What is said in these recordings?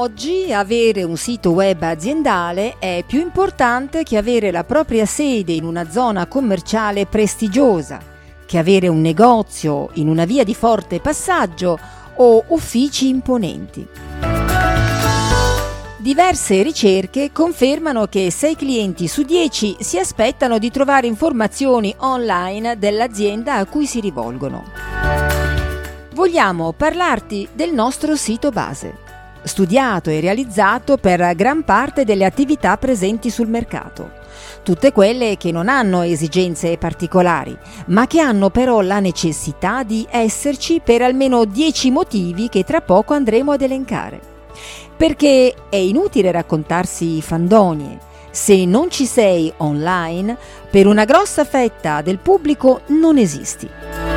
Oggi avere un sito web aziendale è più importante che avere la propria sede in una zona commerciale prestigiosa, che avere un negozio in una via di forte passaggio o uffici imponenti. Diverse ricerche confermano che 6 clienti su 10 si aspettano di trovare informazioni online dell'azienda a cui si rivolgono. Vogliamo parlarti del nostro sito base studiato e realizzato per gran parte delle attività presenti sul mercato. Tutte quelle che non hanno esigenze particolari, ma che hanno però la necessità di esserci per almeno 10 motivi che tra poco andremo ad elencare. Perché è inutile raccontarsi fandonie. Se non ci sei online, per una grossa fetta del pubblico non esisti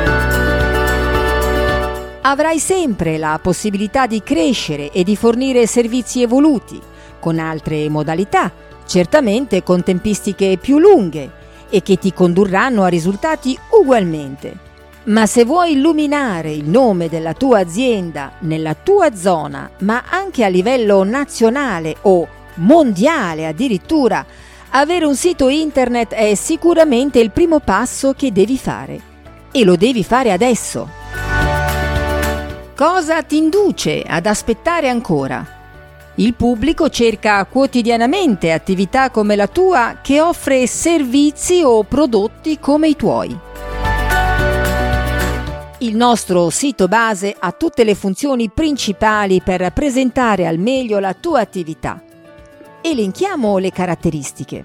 avrai sempre la possibilità di crescere e di fornire servizi evoluti, con altre modalità, certamente con tempistiche più lunghe e che ti condurranno a risultati ugualmente. Ma se vuoi illuminare il nome della tua azienda nella tua zona, ma anche a livello nazionale o mondiale addirittura, avere un sito internet è sicuramente il primo passo che devi fare. E lo devi fare adesso. Cosa ti induce ad aspettare ancora? Il pubblico cerca quotidianamente attività come la tua che offre servizi o prodotti come i tuoi. Il nostro sito base ha tutte le funzioni principali per presentare al meglio la tua attività. Elenchiamo le caratteristiche.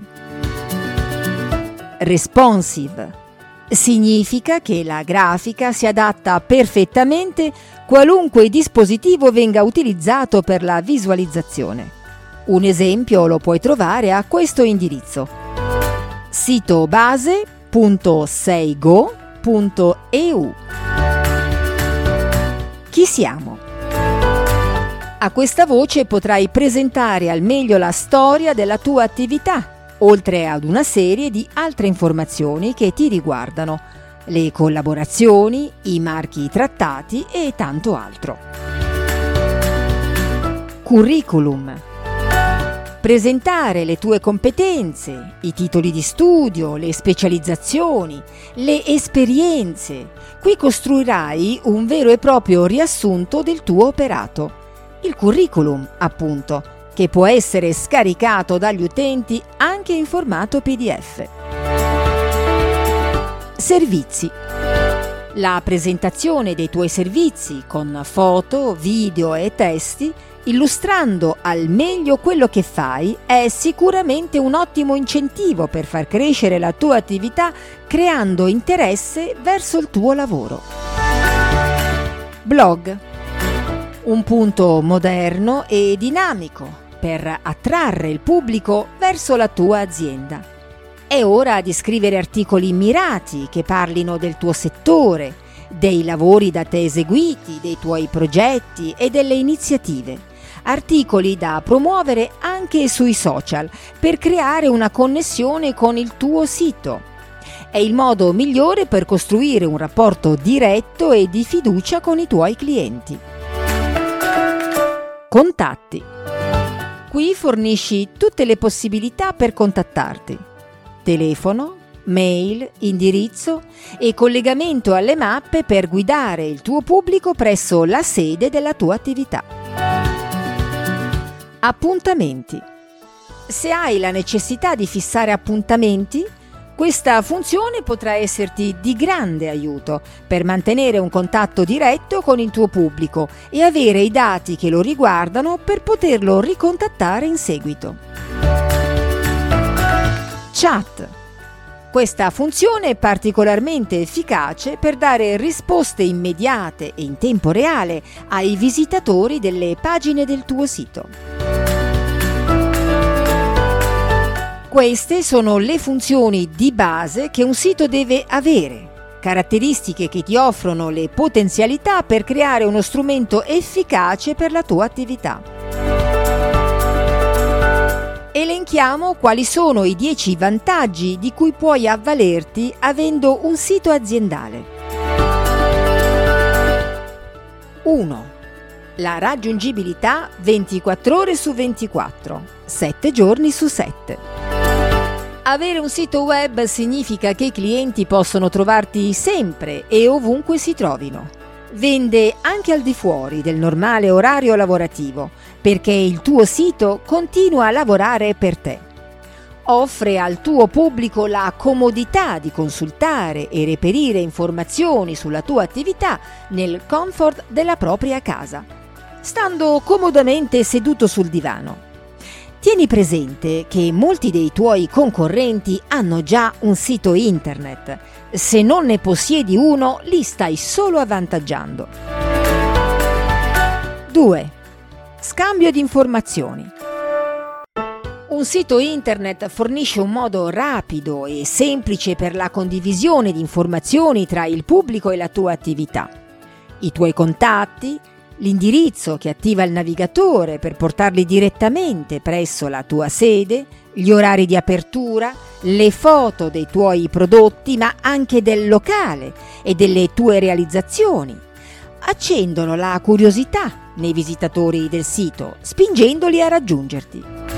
Responsive Significa che la grafica si adatta perfettamente qualunque dispositivo venga utilizzato per la visualizzazione. Un esempio lo puoi trovare a questo indirizzo sito base.seigo.eu Chi siamo? A questa voce potrai presentare al meglio la storia della tua attività oltre ad una serie di altre informazioni che ti riguardano, le collaborazioni, i marchi trattati e tanto altro. Curriculum. Presentare le tue competenze, i titoli di studio, le specializzazioni, le esperienze. Qui costruirai un vero e proprio riassunto del tuo operato. Il curriculum, appunto, che può essere scaricato dagli utenti anche in formato PDF. Servizi. La presentazione dei tuoi servizi con foto, video e testi, illustrando al meglio quello che fai, è sicuramente un ottimo incentivo per far crescere la tua attività creando interesse verso il tuo lavoro. Blog. Un punto moderno e dinamico per attrarre il pubblico verso la tua azienda. È ora di scrivere articoli mirati che parlino del tuo settore, dei lavori da te eseguiti, dei tuoi progetti e delle iniziative. Articoli da promuovere anche sui social per creare una connessione con il tuo sito. È il modo migliore per costruire un rapporto diretto e di fiducia con i tuoi clienti. Contatti. Qui fornisci tutte le possibilità per contattarti. Telefono, mail, indirizzo e collegamento alle mappe per guidare il tuo pubblico presso la sede della tua attività. Appuntamenti. Se hai la necessità di fissare appuntamenti, questa funzione potrà esserti di grande aiuto per mantenere un contatto diretto con il tuo pubblico e avere i dati che lo riguardano per poterlo ricontattare in seguito. Chat. Questa funzione è particolarmente efficace per dare risposte immediate e in tempo reale ai visitatori delle pagine del tuo sito. Queste sono le funzioni di base che un sito deve avere, caratteristiche che ti offrono le potenzialità per creare uno strumento efficace per la tua attività. Elenchiamo quali sono i 10 vantaggi di cui puoi avvalerti avendo un sito aziendale. 1. La raggiungibilità 24 ore su 24, 7 giorni su 7. Avere un sito web significa che i clienti possono trovarti sempre e ovunque si trovino. Vende anche al di fuori del normale orario lavorativo, perché il tuo sito continua a lavorare per te offre al tuo pubblico la comodità di consultare e reperire informazioni sulla tua attività nel comfort della propria casa, stando comodamente seduto sul divano. Tieni presente che molti dei tuoi concorrenti hanno già un sito internet. Se non ne possiedi uno, li stai solo avvantaggiando. 2. Scambio di informazioni. Un sito internet fornisce un modo rapido e semplice per la condivisione di informazioni tra il pubblico e la tua attività. I tuoi contatti, l'indirizzo che attiva il navigatore per portarli direttamente presso la tua sede, gli orari di apertura, le foto dei tuoi prodotti ma anche del locale e delle tue realizzazioni. Accendono la curiosità nei visitatori del sito, spingendoli a raggiungerti.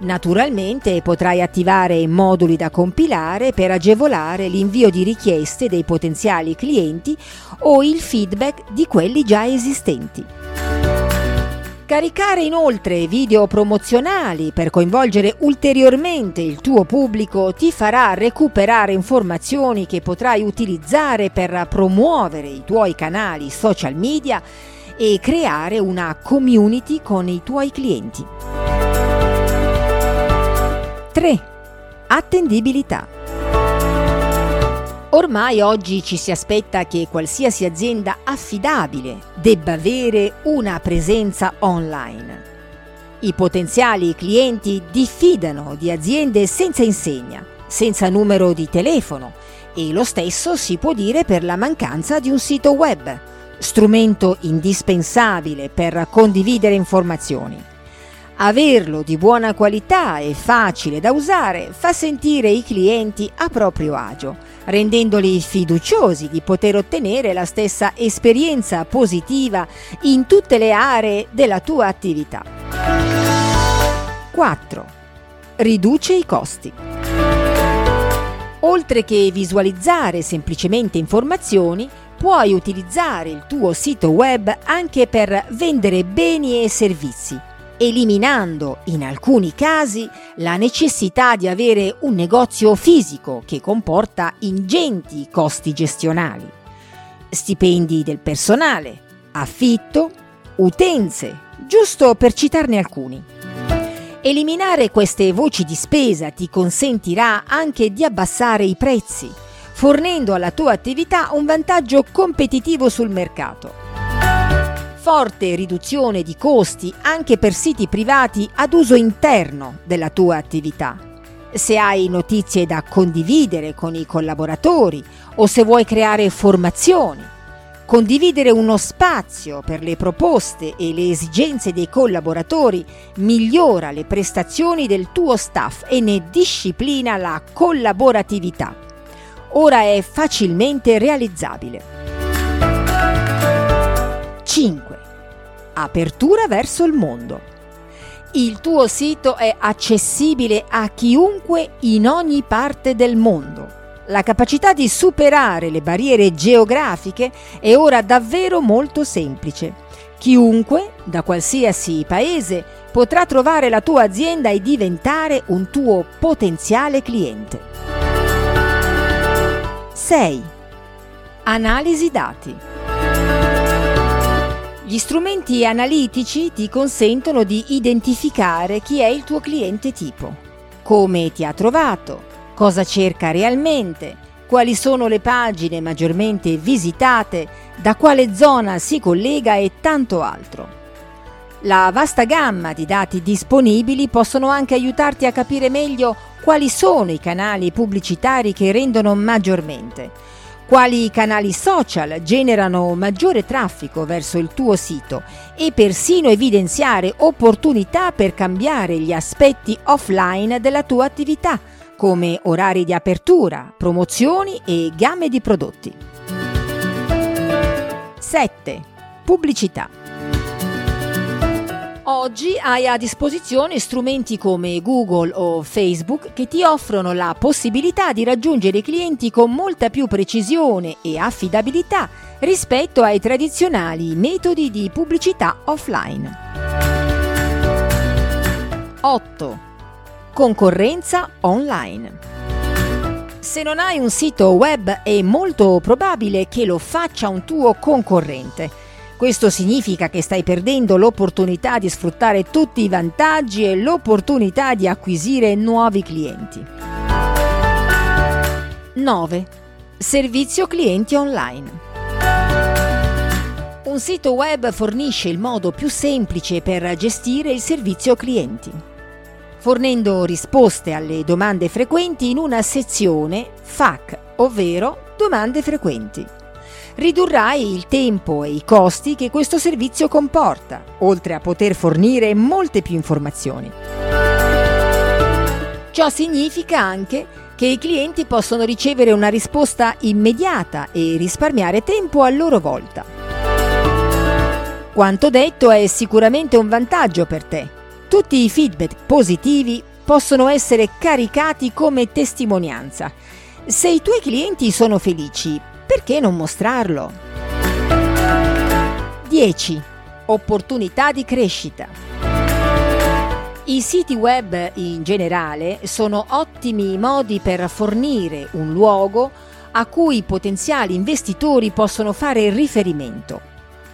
Naturalmente potrai attivare moduli da compilare per agevolare l'invio di richieste dei potenziali clienti o il feedback di quelli già esistenti. Caricare inoltre video promozionali per coinvolgere ulteriormente il tuo pubblico ti farà recuperare informazioni che potrai utilizzare per promuovere i tuoi canali social media e creare una community con i tuoi clienti. 3. Attendibilità. Ormai oggi ci si aspetta che qualsiasi azienda affidabile debba avere una presenza online. I potenziali clienti diffidano di aziende senza insegna, senza numero di telefono e lo stesso si può dire per la mancanza di un sito web, strumento indispensabile per condividere informazioni. Averlo di buona qualità e facile da usare fa sentire i clienti a proprio agio, rendendoli fiduciosi di poter ottenere la stessa esperienza positiva in tutte le aree della tua attività. 4. Riduce i costi. Oltre che visualizzare semplicemente informazioni, puoi utilizzare il tuo sito web anche per vendere beni e servizi eliminando in alcuni casi la necessità di avere un negozio fisico che comporta ingenti costi gestionali, stipendi del personale, affitto, utenze, giusto per citarne alcuni. Eliminare queste voci di spesa ti consentirà anche di abbassare i prezzi, fornendo alla tua attività un vantaggio competitivo sul mercato forte riduzione di costi anche per siti privati ad uso interno della tua attività. Se hai notizie da condividere con i collaboratori o se vuoi creare formazioni, condividere uno spazio per le proposte e le esigenze dei collaboratori migliora le prestazioni del tuo staff e ne disciplina la collaboratività. Ora è facilmente realizzabile. 5 apertura verso il mondo. Il tuo sito è accessibile a chiunque in ogni parte del mondo. La capacità di superare le barriere geografiche è ora davvero molto semplice. Chiunque, da qualsiasi paese, potrà trovare la tua azienda e diventare un tuo potenziale cliente. 6. Analisi dati. Gli strumenti analitici ti consentono di identificare chi è il tuo cliente tipo, come ti ha trovato, cosa cerca realmente, quali sono le pagine maggiormente visitate, da quale zona si collega e tanto altro. La vasta gamma di dati disponibili possono anche aiutarti a capire meglio quali sono i canali pubblicitari che rendono maggiormente quali canali social generano maggiore traffico verso il tuo sito e persino evidenziare opportunità per cambiare gli aspetti offline della tua attività, come orari di apertura, promozioni e gamme di prodotti. 7. Pubblicità. Oggi hai a disposizione strumenti come Google o Facebook che ti offrono la possibilità di raggiungere i clienti con molta più precisione e affidabilità rispetto ai tradizionali metodi di pubblicità offline. 8. Concorrenza online. Se non hai un sito web è molto probabile che lo faccia un tuo concorrente questo significa che stai perdendo l'opportunità di sfruttare tutti i vantaggi e l'opportunità di acquisire nuovi clienti. 9. Servizio clienti online. Un sito web fornisce il modo più semplice per gestire il servizio clienti, fornendo risposte alle domande frequenti in una sezione FAQ, ovvero domande frequenti ridurrai il tempo e i costi che questo servizio comporta, oltre a poter fornire molte più informazioni. Ciò significa anche che i clienti possono ricevere una risposta immediata e risparmiare tempo a loro volta. Quanto detto è sicuramente un vantaggio per te. Tutti i feedback positivi possono essere caricati come testimonianza. Se i tuoi clienti sono felici, perché non mostrarlo? 10. Opportunità di crescita. I siti web in generale sono ottimi modi per fornire un luogo a cui potenziali investitori possono fare riferimento.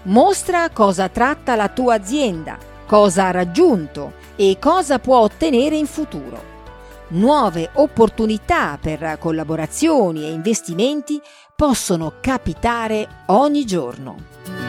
Mostra cosa tratta la tua azienda, cosa ha raggiunto e cosa può ottenere in futuro. Nuove opportunità per collaborazioni e investimenti possono capitare ogni giorno.